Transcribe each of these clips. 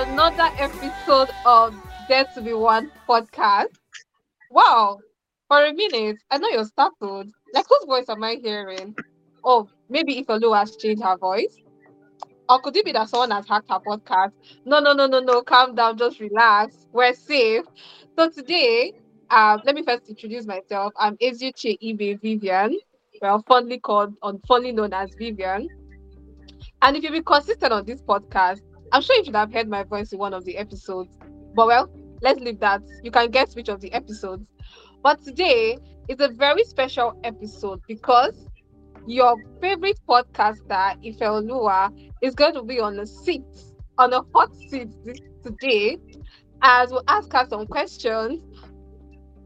another episode of Dare to Be One podcast. Wow, for a minute, I know you're startled. Like, whose voice am I hearing? Oh, maybe if Olu has changed her voice. Or could it be that someone has hacked her podcast? No, no, no, no, no. Calm down. Just relax. We're safe. So today, um, let me first introduce myself. I'm Eziuche Ibe Vivian. Well, fondly called, on fondly known as Vivian. And if you've been consistent on this podcast, I'm sure you should have heard my voice in one of the episodes. But well, let's leave that. You can guess which of the episodes. But today is a very special episode because your favorite podcaster, Ifeoluwa, is going to be on a seat, on a hot seat today, as we'll ask her some questions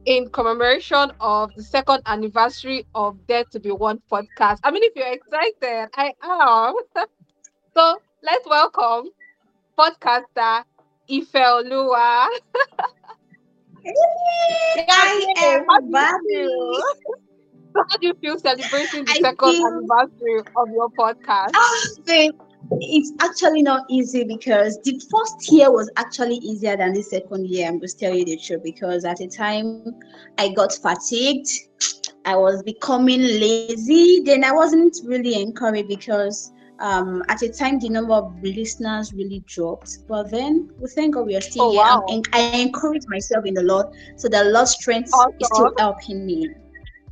in commemoration of the second anniversary of Dare to Be One podcast. I mean, if you're excited, I am. so let's welcome podcaster Ifeoluwa. Hi, everybody. So how do you feel celebrating the I second anniversary of your podcast? Ah, it's actually not easy because the first year was actually easier than the second year. I'm just telling you the truth because at the time I got fatigued, I was becoming lazy. Then I wasn't really encouraged because um at a time the number of listeners really dropped. But then we thank God we are still Oh, here. Wow. en- I encourage myself in the Lord, so the Lord's strength is still helping me.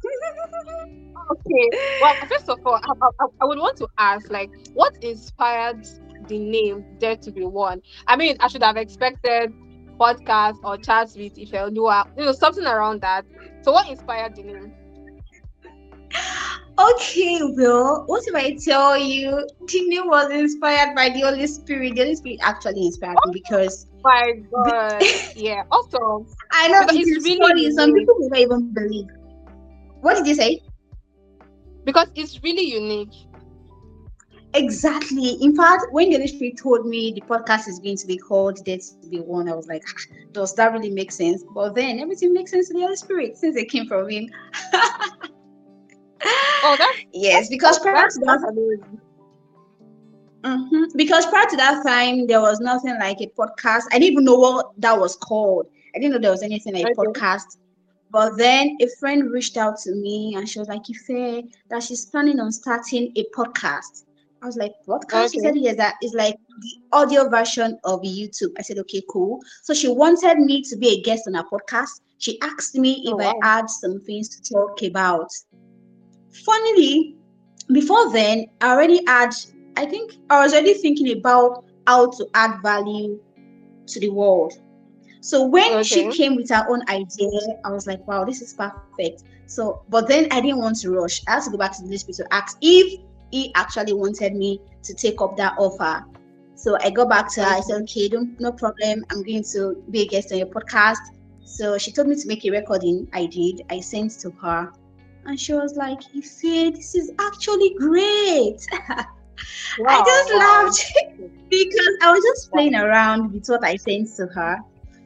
Okay. Well, first of all, I, I, I would want to ask, like, what inspired the name Dare to Be One? I mean, I should have expected podcast or chats with Ifeoluwa, you know, something around that. So, what inspired the name? Okay, well, what if I tell you the was inspired by the Holy Spirit? The Holy Spirit actually inspired me because My God, yeah, awesome. I know Because it it's really funny. Some people will not even believe. What did you say? Because it's really unique. Exactly. In fact, when the Holy Spirit told me the podcast is going to be called Dare to Be One, I was like, "Ah, does that really make sense? But then everything makes sense to the Holy Spirit since it came from Him. Oh, that's yes, because prior to that. Mhm. Because prior to that time, there was nothing like a podcast. I didn't even know what that was called. I didn't know there was anything like Okay. podcast. But then a friend reached out to me and she was like, Ife, that she's planning on starting a podcast. I was like, podcast? She said, yes, that is like the audio version of YouTube. I said, okay, cool. So she wanted me to be a guest on her podcast. She asked me if Oh, I had some things to talk about. Funnily, before then, I already had, I think I was already thinking about how to add value to the world. So when she came with her own idea, I was like, wow, this is perfect. So, but then I didn't want to rush. I had to go back to the Spirit to ask if he actually wanted me to take up that offer. So I go back to her. I said, okay, don't, no problem. I'm going to be a guest on your podcast. So she told me to make a recording. I did. I sent to her. And she was like, Ife, this is actually great. I just wow. laughed because I was just playing around with what I sent to her.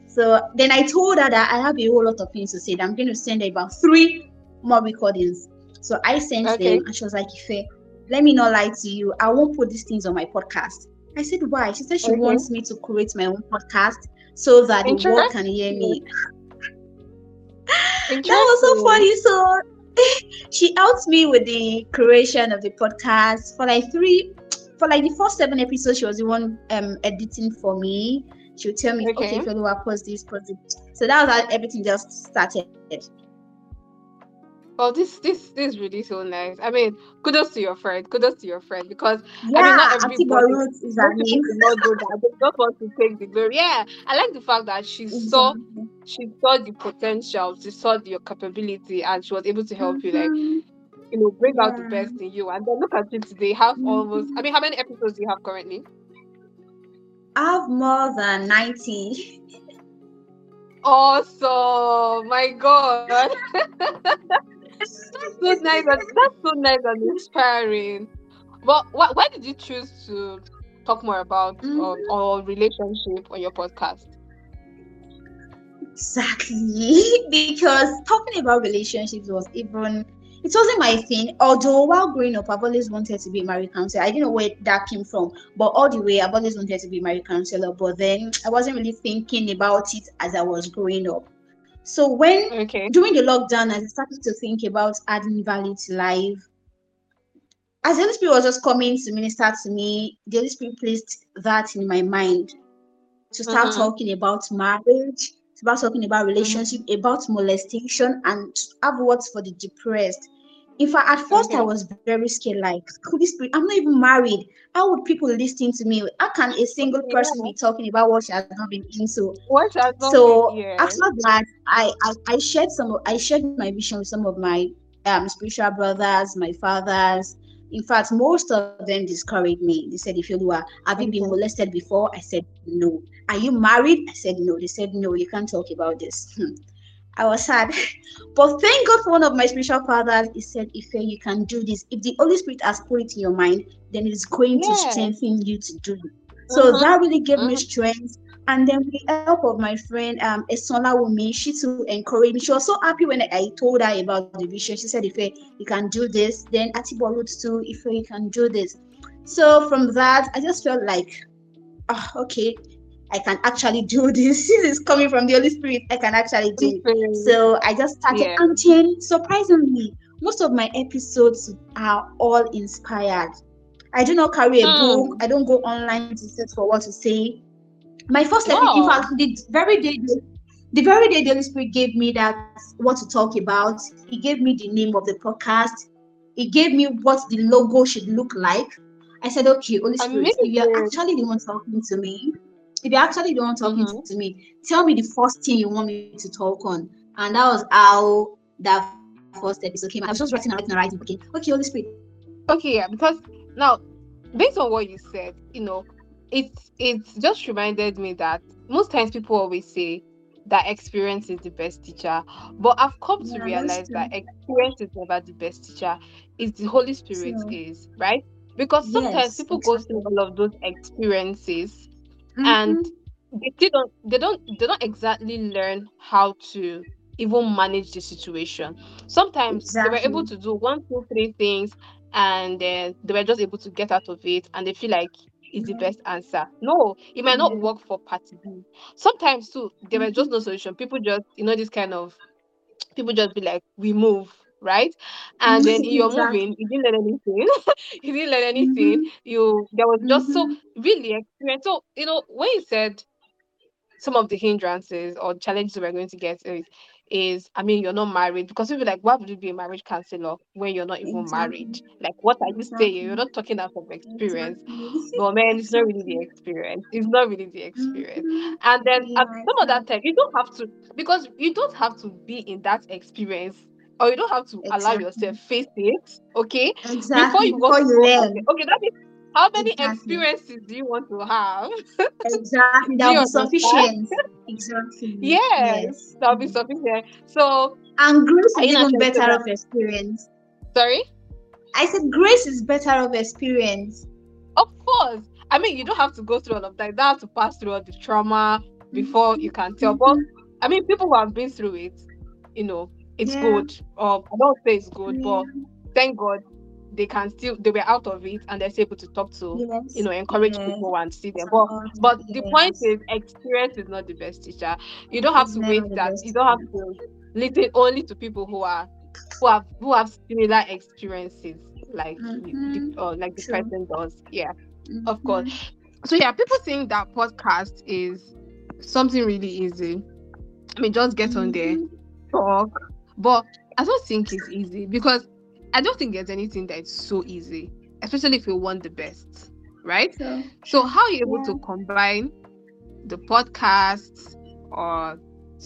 So then I told her that I have a whole lot of things to say. That I'm going to send her about three more recordings. So I sent Okay. them, and she was like, Ife, let me not lie to you. I won't put these things on my podcast. I said, why? She said she Okay. wants me to create my own podcast so that the world can hear me. That was so funny. So she helped me with the creation of the podcast for like three, for like the first seven episodes. She was the one um editing for me. She would tell me, Okay. okay, Fellow, post this, post it. So that was how everything just started. Well, this this this is really so nice. I mean, kudos to your friend. Kudos to your friend because Yeah, not everybody- is her most name. do not do that. They just want to take the glory. Yeah, I like the fact that she saw she saw the potential, she saw your capability, and she was able to help you, like Mhm. you know, bring out the best in you. And then look at you today. Have almost. I mean, how many episodes do you have currently? I have more than 90. Awesome! My God, that's so nice. And, that's so nice and inspiring. But wh- why did you choose to talk more about mm. or relationship on your podcast? Exactly. because talking about relationships was even it wasn't my thing. Although while growing up, I've always wanted to be a marriage counselor. I didn't know where that came from, but all the way, I've always wanted to be a marriage counselor. But then I wasn't really thinking about it as I was growing up. So when Okay. during the lockdown, I started to think about adding value to life. As the Holy Spirit was just coming to minister to me, the Holy Spirit placed that in my mind to start Mhm. talking about marriage, to start talking about relationship, about molestation, and to have words for the depressed. In fact, at first I was very scared, like Holy Spirit, I'm not even married. How would people listen to me? How can a single person be talking about what she has not been into? What has not so been after that I, I i shared some i shared my vision with some of my um spiritual brothers my fathers. In fact most of them discouraged me. They said if you are have you been molested before? I said no. Are you married? I said no. They said no you can't talk about this. Hmm. I was sad but thank god for one of my spiritual fathers he said if you can do this if the holy spirit has put it in your mind then it's going to strengthen you to do it so Mhm. that really gave me Mhm. strength and then with the help of my friend um Esola Wumi, she too encouraged me. She was so happy when I told her about the vision. She said, if you can do this, then Atiborut too, if you can do this. So from that, I just felt like, oh, okay, I can actually do this. This is coming from the Holy Spirit. I can actually do it. So I just started Yeah. and then surprisingly, most of my episodes are all inspired. I do not carry a Hmm. book. I don't go online to search for what to say. My first episode, in Wow. fact, the very day the, the very day the Holy Spirit gave me that what to talk about, He gave me the name of the podcast. He gave me what the logo should look like. I said, okay, Holy Spirit, if you're actually the one talking to me, if you're actually the one talking Mhm. to me, tell me the first thing you want me to talk on. And that was how that first episode came. I was just writing and writing and writing. Okay, okay, Holy Spirit. Okay, yeah, because now, based on what you said, you know, it's it's just reminded me that most times people always say that experience is the best teacher, but I've come to Yeah, realize that experience is never the best teacher. It's the Holy Spirit True. is right because sometimes Yes, people go through all of those experiences and Mhm. they don't they don't they don't exactly learn how to even manage the situation. Sometimes they were able to do one two three things and then they were just able to get out of it and they feel like it's the best answer. No it might not work for party b. Sometimes too there were just Mhm. no solution. People just you know this kind of people just be like we move right and then you're moving exactly. you didn't learn anything you didn't learn anything Mhm. you there was just so Mhm. really experience so you know when you said some of the hindrances or challenges we're going to get is, is I mean, you're not married because people be like, why would you be a marriage counselor when you're not even married? Like, what are you saying? You're not talking out of experience. Exactly. But man, it's not really the experience. It's not really the experience. Mhm. And then at Yeah, some of that time, you don't have to because you don't have to be in that experience or you don't have to allow yourself face it, okay? Before Exactly. you Before you go out there. learn. Okay, that is how many Exactly. experiences do you want to have? Exactly. That you will be sufficient. Exactly. Yes, Yes. that'll be Mm. sufficient. So, And grace is you even trying to say better of experience. Sorry? I said grace is better of experience. Of course. I mean, you don't have to go through all of that. You don't have to pass through all the trauma before you can tell. But Mhm. I mean, people who have been through it, you know, it's Yeah. good. Um, I don't say it's good, Yeah. but thank God they can still they were out of it and they're able to talk to Yes. you know encourage Yes. people and see them. But but the point is experience is not the best teacher. You don't have It's to wait that you don't have to listen only to people who are who have who have similar experiences like Mhm. the, uh, like the True. person does. Yeah, of course. So yeah, people think that podcast is something really easy. I mean, just get on there, Mhm. talk. But I don't think it's easy because I don't think there's anything that's so easy, especially if you want the best, right? True. So how are you able Yeah. to combine the podcast or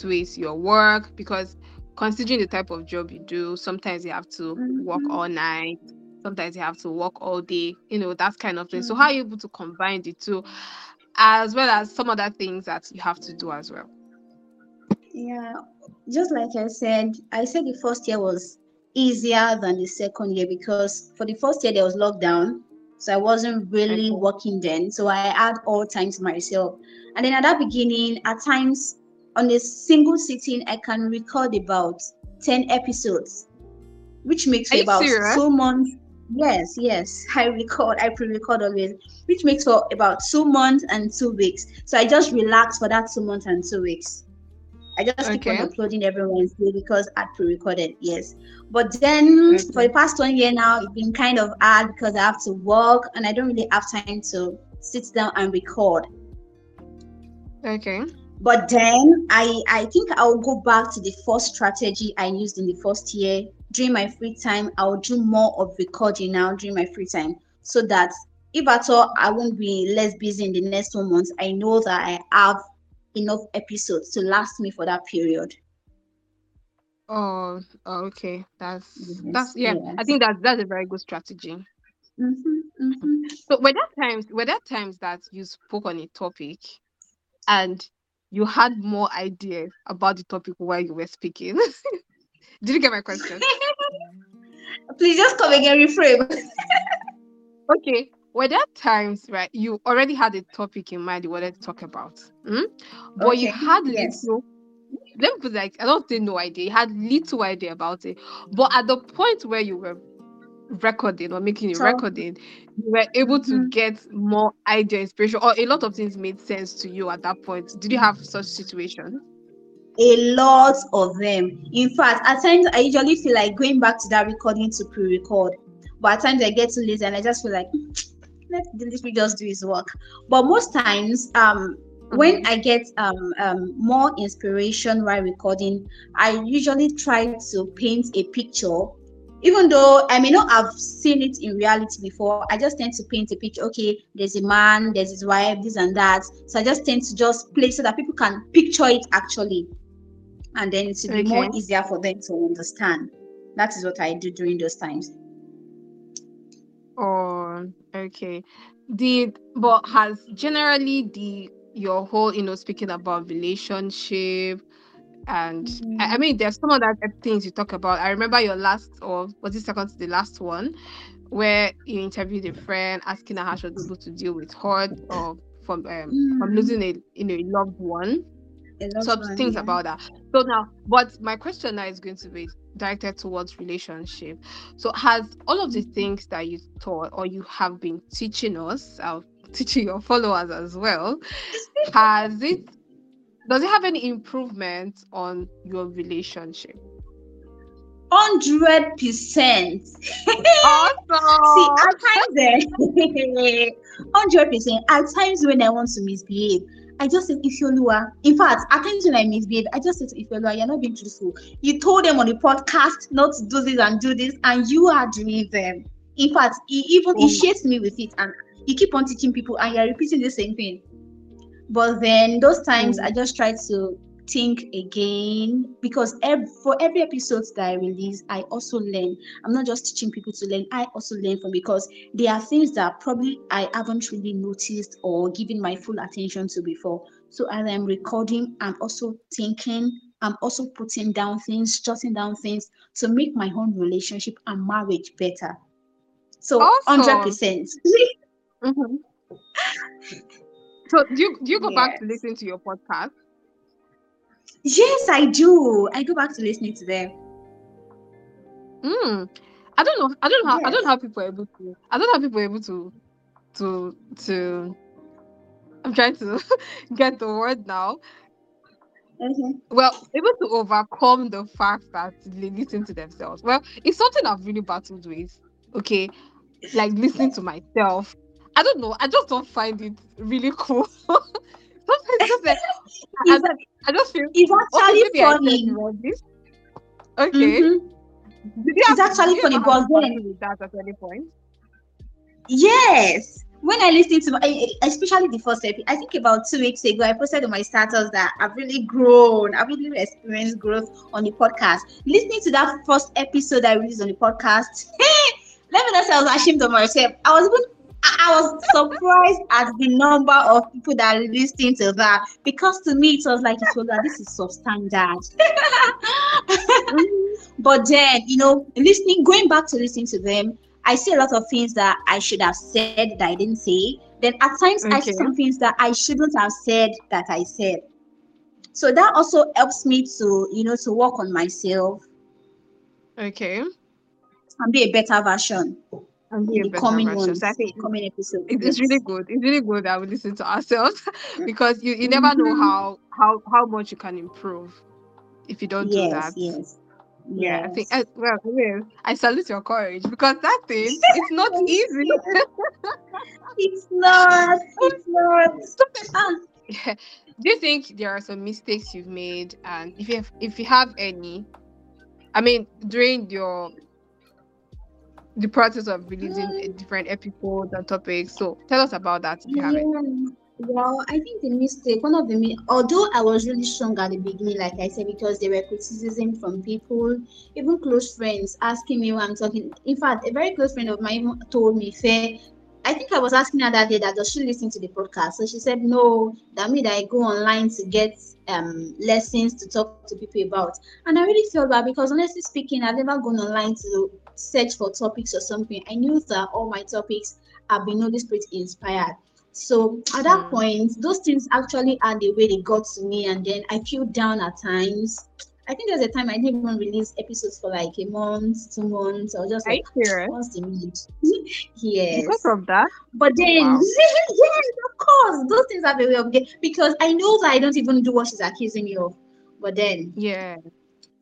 with your work? Because considering the type of job you do, sometimes you have to work Mhm. all night, sometimes you have to work all day, you know, that kind of thing. So how are you able to combine the two as well as some other things that you have to do as well? Yeah, just like I said, I said the first year was easier than the second year because for the first year there was lockdown, so I wasn't really Okay. working then. So I had all time to myself. And then at that beginning, at times on a single sitting, I can record about 10 episodes. which makes about serious? two months. Yes, yes, I record, I pre-record always, which makes for about two months and two weeks. So I just relax for that two months and two weeks. I just keep on uploading every Wednesday because I pre-recorded, yes. But then Okay. for the past one year now, it's been kind of hard because I have to work and I don't really have time to sit down and record. Okay. But then I I think I'll go back to the first strategy I used in the first year. During my free time, I'll do more of recording now during my free time so that if at all I won't be less busy in the next one months, I know that I have enough episodes to last me for that period. Oh, okay. That's Yes, that's yeah. I think that's that's a very good strategy. Mhm, mhm. So were there times were there times that you spoke on a topic and you had more ideas about the topic while you were speaking? Did you get my question? Please just come again, reframe. Okay. Were there times right you already had a topic in mind you wanted to talk about? hmm? But you Okay, had yes. little let me put like I don't say no idea. You had little idea about it. But at the point where you were recording or making a So- recording, you were able to Mhm. get more idea, inspiration, or a lot of things made sense to you at that point. Did you have such situation a lot of them. In fact, at times I usually feel like going back to that recording to pre-record, but at times I get too lazy and I just feel like "Mm, let let me just do his work. But most times, um, when I get um, um more inspiration while recording, I usually try to paint a picture. Even though I may not have seen it in reality before, I just tend to paint a picture. Okay, there's a man, there's his wife, this and that. So I just tend to just play so that people can picture it actually and then it will be more easier for them to understand. That is what I do during those times. Oh, okay. Did but has generally the your whole, you know, speaking about relationship and I, I mean there's some other things you talk about. I remember your last or was it second to the last one where you interviewed a friend asking her how she was able to deal with hurt or from um, from Mm. losing a you know a loved one. A lot some of, things yeah. about that. So now, but my question now is going to be directed towards relationship. So has all of the things that you taught or you have been teaching us, uh, teaching your followers as well, has it does it have any improvement on your relationship? Hundred percent. See, at times, eh, hundred percent. At times when I want to misbehave, I just say Ifeoluwa. In fact, at times when I misbehave, I just say to Ifeoluwa, "You're not being truthful. You told them on the podcast not to do this and do this, and you are doing them." In fact, he even he shakes me with it, and you keep on teaching people, and you're repeating the same thing. But then those times, Mm. I just try to think again because ev- for every episode that I release, I also learn. I'm not just teaching people to learn, I also learn from because there are things that probably I haven't really noticed or given my full attention to before. So as I'm recording, I'm also thinking, I'm also putting down things, jotting down things to make my own relationship and marriage better. So Awesome. hundred percent. Mhm. So do you do you go back to listen to your podcast? Yes, I do. I go back to listening to them. Mm. I don't know. I don't know. How, I don't Yes. know how people are able to. I don't know how people are able to, to to. I'm trying to get the word now. Mhm. Well, able to overcome the fact that they listen to themselves. Well, it's something I've really battled with. Okay, like listening to myself. I don't know. I just don't find it really cool. Sometimes it's just like, I, I just feel. it's Okay, actually I funny. Okay. Mhm. You It's actually funny, but then- battle with that at any point? Yes. When I listen to, my, especially the first episode, I think about two weeks ago, I posted on my status that I've really grown. I've really experienced growth on the podcast. Listening to that first episode I released on the podcast, let me not say I was ashamed of myself. I was even, I was surprised at the number of people that are listening to that because to me it was like it was like this is substandard. but then you know, listening, going back to listening to them, I see a lot of things that I should have said that I didn't say. Then at times I see some things that I shouldn't have said that I said. So that also helps me to, you know, to work on myself. Okay. and be a better version And be in a the coming ones, I think coming it's yes. really good. It's really good that we listen to ourselves because you, you never know Mhm. how how how much you can improve if you don't do that. yes. Yeah, I think. I, well, well, I salute your courage because that thing it's not easy. it's not. It's not. Ah, Do you think there are some mistakes you've made, and if you have, if you have any, I mean, during your the process of releasing different episodes and topics? So tell us about that if you have it. Well, I think the mistake, one of the, although I was really strong at the beginning, like I said, because there were criticism from people, even close friends asking me why I'm talking. In fact, a very close friend of mine told me, Fair, I think I was asking her that day that does she listen to the podcast? So she said, no, that means I go online to get um lessons to talk to people about. And I really felt bad because honestly speaking, I've never gone online to search for topics or something. I knew that all my topics have been Holy Spirit inspired. So at that Mm. point, those things actually are the way they got to me, and then I feel down at times. I think there's a time I didn't even release episodes for like a month, two months. I was just like, what's the need? yes. Because of that? But then, Wow. yes, of course, those things have a way of getting because I know that I don't even do what she's accusing me of. But then Yeah.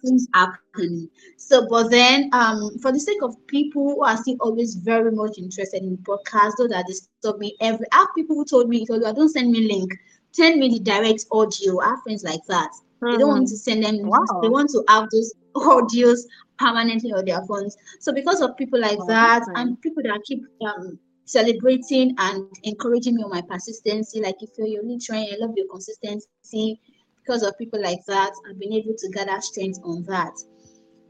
things happen. So, but then, um, for the sake of people who are still always very much interested in podcasts, though that disturb me every. I have people who told me, you don't send me link, send me the direct audio. I have friends like that. They don't want to send them. Wow. They want to have those audios permanently on their phones. So, because of people like Wow, that that's and people that keep um celebrating and encouraging me on my persistency, like if you're only trying, I love your consistency. Because of people like that, I've been able to gather strength on that.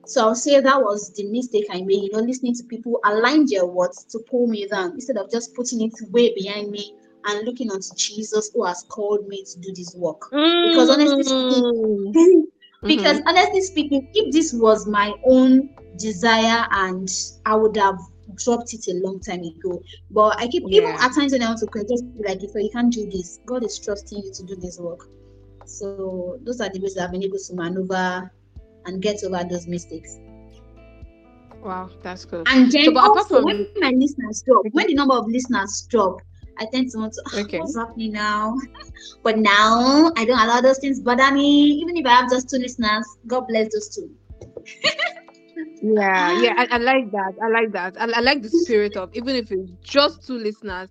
So I'll say that was the mistake I made, you know, listening to people align their words to pull me down instead of just putting it way behind me and looking onto Jesus who has called me to do this work. Because honestly speaking, Mm. because honestly speaking, if this was my own desire and I would have dropped it a long time ago. But I keep even at times when I want to quit, just be like, if you can't do this, God is trusting you to do this work. So those are the ways I've been able to maneuver and get over those mistakes. wow, that's good. And then So, also from- when my listeners drop, when the number of listeners drop, I tend to want to "Ah, Okay. what's happening now? But now I don't allow those things bother me. Even if I have just two listeners, God bless those two. Yeah, yeah, I, I like that. I like that. I, I like the spirit of even if it's just two listeners,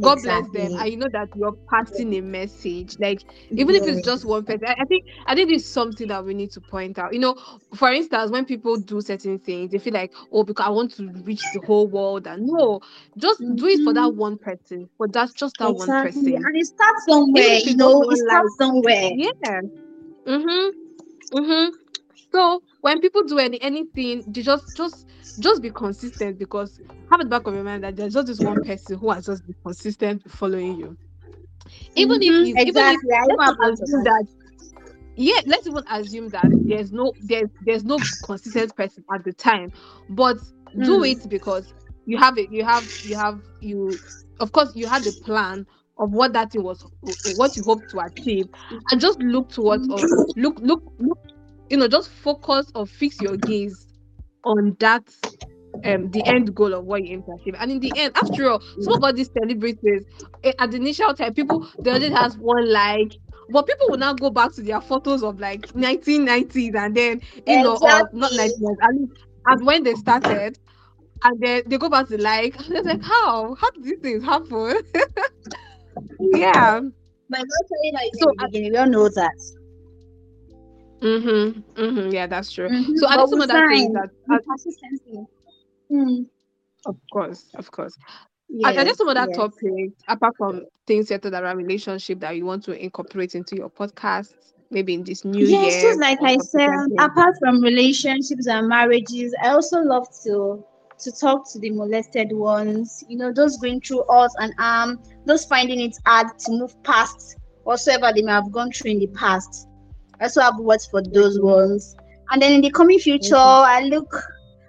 God bless them. Exactly. And you know that you're passing a message. Like even if it's just one person, I, I think I think it's something that we need to point out. You know, for instance, when people do certain things, they feel like, oh, because I want to reach the whole world. And no, just do it for that Mhm. one person. For that's just that one person. And it starts somewhere, you know, it starts somewhere. Yeah. Mhm. Mhm. So when people do any anything, they just just just be consistent because have it back of your mind that there's just this one person who has just been consistent following you. Even Mhm, if you, even if exactly. Even let's have assume that yeah, let's even assume that there's no there's there's no consistent person at the time, but do Mm. it because you have it. You have you have you. Of course, you had a plan of what that thing was, what you hope to achieve, and just look towards or look look look. You know, just focus or fix your gaze on that um the end goal of what you aim to achieve. And in the end, after all, some of these celebrities eh, at the initial time, people they only has one like, but people will now go back to their photos of like 1990s and then you know, or not Exactly. 90s, at least as when they started, and then they go back to like, and they're like, how? How did these things happen? yeah. But not telling that So, the beginning, we all know that. Mm-hmm. Mm-hmm. Yeah, that's true. Mhm, So I think some with other things that, consistency. Mm, of course, of course. Are, are there yes, some other yes. topics apart from things centered around relationship that you want to incorporate into your podcast? Maybe in this new Yes, year. just like I said, apart from relationships and marriages, I also love to to talk to the molested ones. You know, those going through odds and harm, those finding it hard to move past whatsoever they may have gone through in the past. I also have words for those ones. And then in the coming future. I look.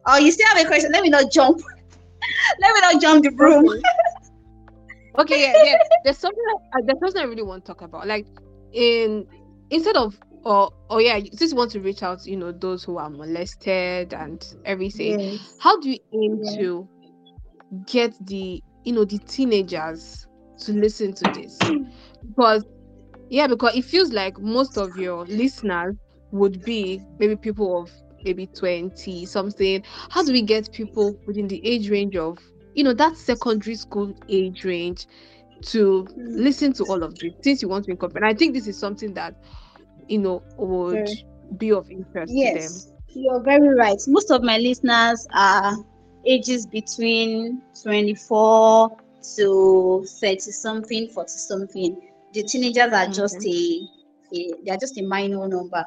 Oh, you still have a question? Let me not jump. Let me not jump the broom. okay yeah yeah there's something that, uh, there's something i really want to talk about like in instead of or oh yeah, you want to reach out, you know, those who are molested and everything, Yes. how do you aim Yeah. to get the you know the teenagers to listen to this? Because yeah, because it feels like most of your listeners would be maybe people of maybe 20 something. How do we get people within the age range of you know that secondary school age range to Mm. listen to all of this since you want to incorporate? And I think this is something that you know would be of interest Yes, to them. you're very right. Most of my listeners are ages between 24 to 30 something, 40 something. The teenagers are just a, a they're just a minor number.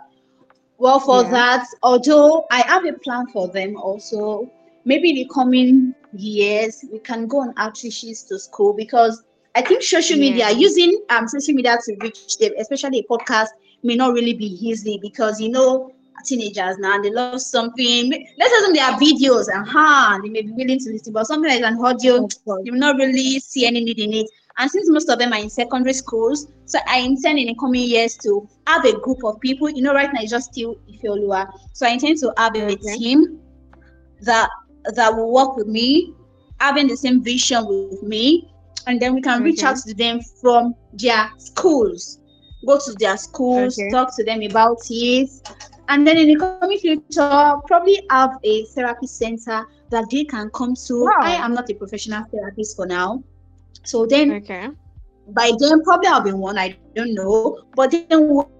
Well, for Yeah. that, although I have a plan for them also, maybe in the coming years we can go on outreaches to school because I think social media Yeah. using um social media to reach them, especially a podcast, may not really be easy because you know teenagers now they love something. Let's assume they are videos and huh, they may be willing to listen, but something like an audio, you will not really see any need in it. And since most of them are in secondary schools, so I intend in the coming years to have a group of people. You know, right now it's just still Ifeoluwa. So I intend to have a team that that will work with me, having the same vision with me, and then we can reach out to them from their schools. Go to their schools, Okay. talk to them about it, and then in the coming future, probably have a therapy center that they can come to. Wow. I am not a professional therapist for now, so then Okay. by then probably I'll be one. I don't know, but then we'll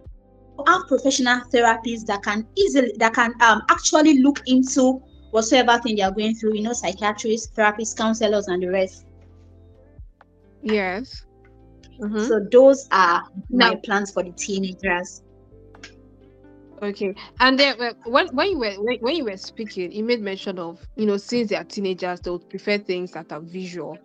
have professional therapists that can easily that can um actually look into whatsoever thing they are going through. You know, psychiatrists, therapists, counselors, and the rest. Yes. Mhm. So those are my Now- plans for the teenagers. Okay, and then when when you were when, when you were speaking, you made mention of you know since they are teenagers, they would prefer things that are visual.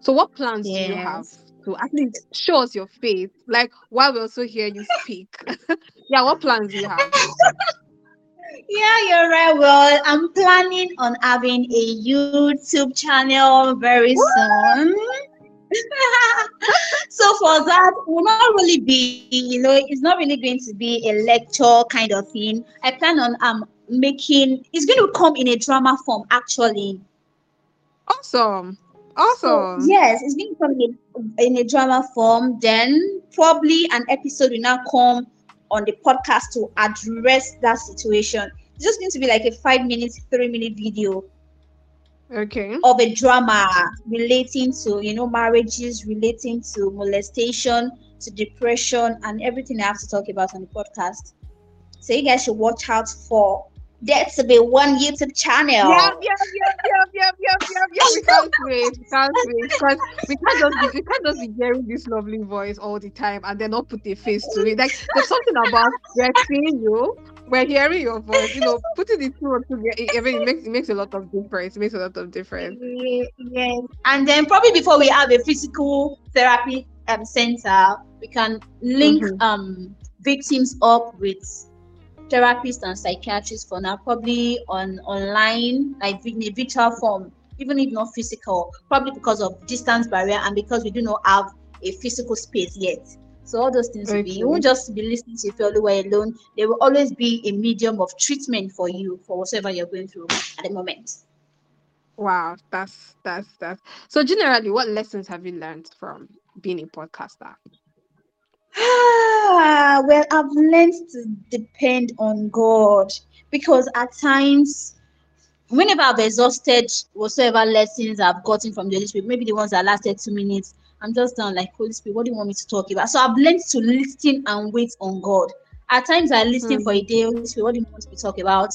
So what plans do you have to at least show us your face, like while we also hear you speak? yeah, what plans do you have? Yeah, you're right. Well, I'm planning on having a YouTube channel very soon. so for that, will not really be, you know, it's not really going to be a lecture kind of thing. I plan on um making it's going to come in a drama form actually. Awesome, So, awesome. yes, it's going to come in, in a drama form. Then probably an episode will now come on the podcast to address that situation. It's just going to be like a five minutes, three minute video Okay. of a drama relating to you know marriages, relating to molestation, to depression, and everything I have to talk about on the podcast. So you guys should watch out for that to be one YouTube channel. Yeah, yeah, yeah, yeah, yeah, yeah, yeah, yeah. We can't wait. We can't wait because we can't just be, we can't just be hearing this lovely voice all the time and then not put a face to it. Like there's something about we're seeing you, we're hearing your voice. You know, putting the two together, it, I mean, it makes it makes a lot of difference. It makes a lot of difference. Ye- Yes. And then probably before we have a physical therapy um, center, we can link Mhm. um victims up with therapists and psychiatrists for now, probably on online, like in a virtual form, even if not physical, probably because of distance barrier and because we do not have a physical space yet. So all those things will be you won't just be listening to Ifeoluwa alone. There will always be a medium of treatment for you for whatever you're going through at the moment. Wow, that's that's that's so generally what lessons have you learned from being a podcaster? Ah, well, I've learned to depend on God because at times, whenever I've exhausted whatsoever lessons I've gotten from the Holy Spirit, maybe the ones that lasted two minutes, I'm just down like, Holy Spirit, what do you want me to talk about? So I've learned to listen and wait on God. At times, I listen Hmm. for a day, Holy Spirit, what do you want me to talk about?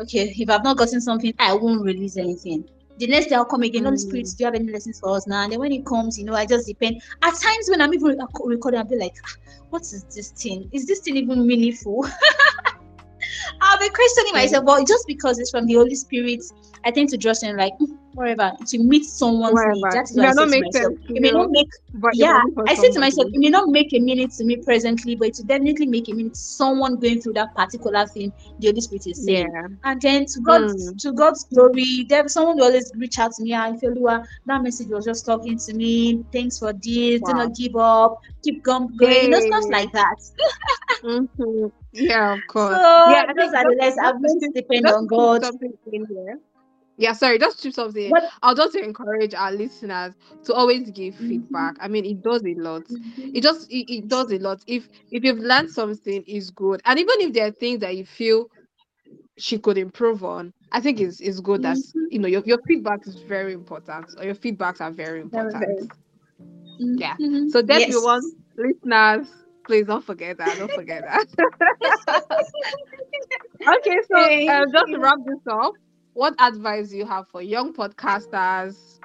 Okay, if I've not gotten something, I won't release anything. The next day I'll come again. Holy Spirit, Mm. do you have any lessons for us now? And then when it comes, you know, I just depend. At times when I'm even recording, I'll be like, "Ah, what is this thing? Is this thing even meaningful? I'll be questioning myself, but just because it's from the Holy Spirit, I tend to trust and like "Mm, whatever to meet someone's need. Whatever. That's It may not to make myself. sense It may not make But yeah. will be for I say to myself, it may not make a minute to me presently, but it will definitely make a meaning to someone going through that particular thing the Holy Spirit is saying. yeah. And then to God's Mm. to God's glory, there someone will always reach out to me and feel "Lua, that message was just talking to me. Thanks for this. Do not give up. Keep going. going," You know, stuff like that. Mm-hmm. Yeah, of course. So yeah, I those are the less I've just, depend on God. something in here. Yeah, sorry, just to something. What? I'll just encourage our listeners to always give Mhm. feedback. I mean, it does a lot. Mhm. It just it, it does a lot. If if you've learned something, is good. And even if there are things that you feel she could improve on, I think it's it's good that Mhm. you know your, your feedback is very important. Or your feedbacks are very important. Yeah. Mhm. So that Yes. you want listeners, please don't forget that. Don't forget that. okay, so uh, just to wrap this up, what advice do you have for young podcasters,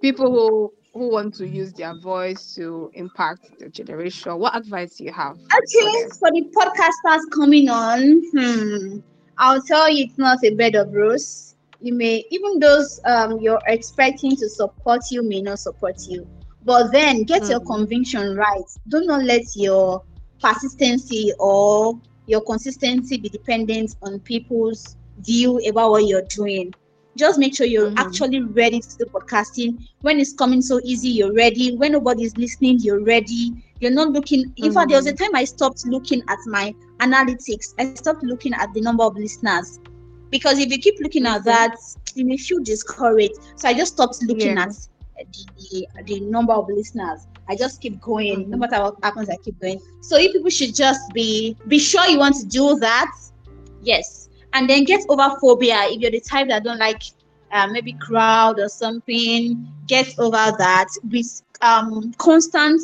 people who who want to use their voice to impact the generation? What advice do you have for Okay, them? for the podcasters coming on, hmm, I'll tell you it's not a bed of roses. You may even those um you're expecting to support you may not support you. But then get your Mhm. conviction right. Do not let your persistency or your consistency be dependent on people's view about what you're doing. Just make sure you're Mhm. actually ready to do podcasting. When it's coming so easy, you're ready. When nobody's listening, you're ready. You're not looking. In fact, there was a time I stopped looking at my analytics. I stopped looking at the number of listeners because if you keep looking at Mhm. that, you may feel discouraged. So I just stopped looking Yeah. at the, the number of listeners. I just keep going. No Mhm. matter what happens, I keep going. So if people should just be be sure you want to do that, yes, and then get over phobia. If you're the type that don't like uh, maybe crowd or something, get over that with um constant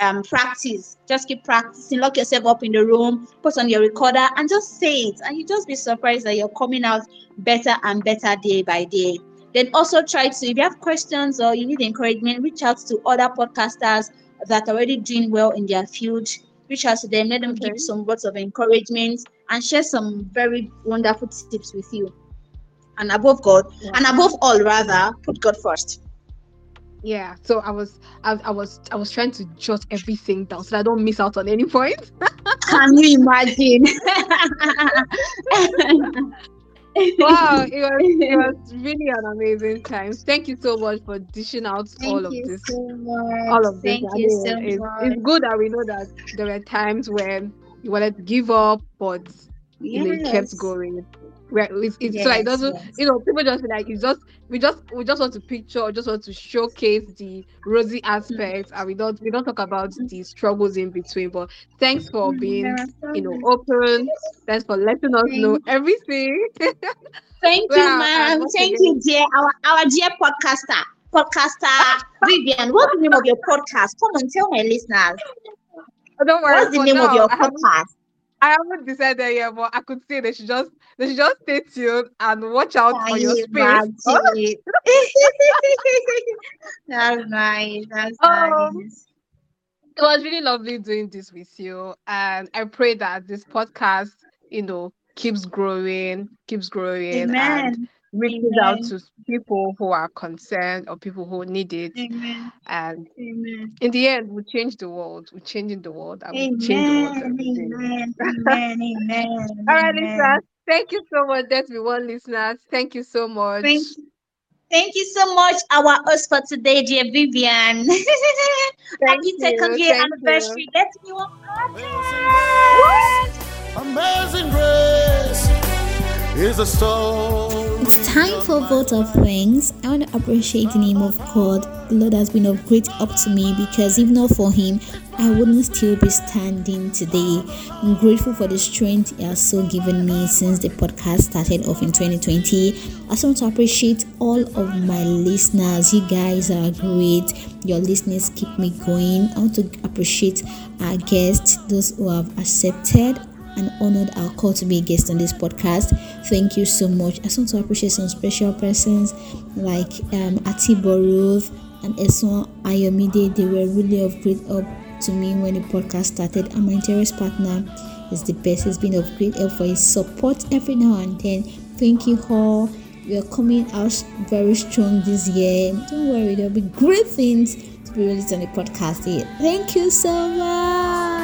um practice. Just keep practicing. Lock yourself up in the room. Put on your recorder and just say it, and you just be surprised that you're coming out better and better day by day. Then also try to, if you have questions or you need encouragement, reach out to other podcasters that are already doing well in their field. Reach out to them, let them Okay. give some words of encouragement and share some very wonderful tips with you. And above God, and above all, rather, put God first. Yeah. So I was I, I was I was trying to jot everything down so that I don't miss out on any point. Can you imagine? wow, it was it was really an amazing time. Thank you so much for dishing out Thank all of you this. so much. All of this. Thank I you mean, so it's, much. it's good that we know that there were times when you wanted to give up, but you know you kept going. Where it's, it's so like, doesn't, yes. you know people just like it's just we just we just want to picture just want to showcase the rosy aspects and we don't we don't talk about the struggles in between. But thanks for mm-hmm. being so you know many. open. Thanks for letting us know everything. Thank you, ma'am. Thank again- you, dear. Our our dear podcaster, podcaster Vivian. What's the name of your podcast? Come on, tell my listeners. Oh, don't worry. What's the for name of your podcast? I haven't decided yet, but I could say they should just they should just stay tuned and watch out for your you space. That's nice. That's Um, nice. it was really lovely doing this with you and i pray that this podcast you know keeps growing keeps growing and Amen. reaches out to people who are concerned or people who need it Amen. and Amen. in the end we change the world we're changing the world and we change the world Amen. Amen. Amen. Amen. all right Amen. listeners thank you so much that's be one listeners thank you so much Thank you. Thank you so much, our host for today, dear Vivian. Happy you, second year thank anniversary. Let me one Amazing grace is a story. Time for vote of thanks. I want to appreciate the name of God. The Lord has been of great help to me because if not for Him, I wouldn't still be standing today. I'm grateful for the strength He has so given me since the podcast started off in 2020. I also want to appreciate all of my listeners. You guys are great. Your listeners keep me going. I want to appreciate our guests, those who have accepted and honored our call to be a guest on this podcast. Thank you so much. I just want to appreciate some special persons like um, Atibo Ruth and Eswan Ayomide. They were really of great help to me when the podcast started. And my interest partner is the best. He's been of great help for his support every now and then. Thank you all. We are coming out very strong this year. Don't worry, there'll be great things to be released on the podcast here. Thank you so much.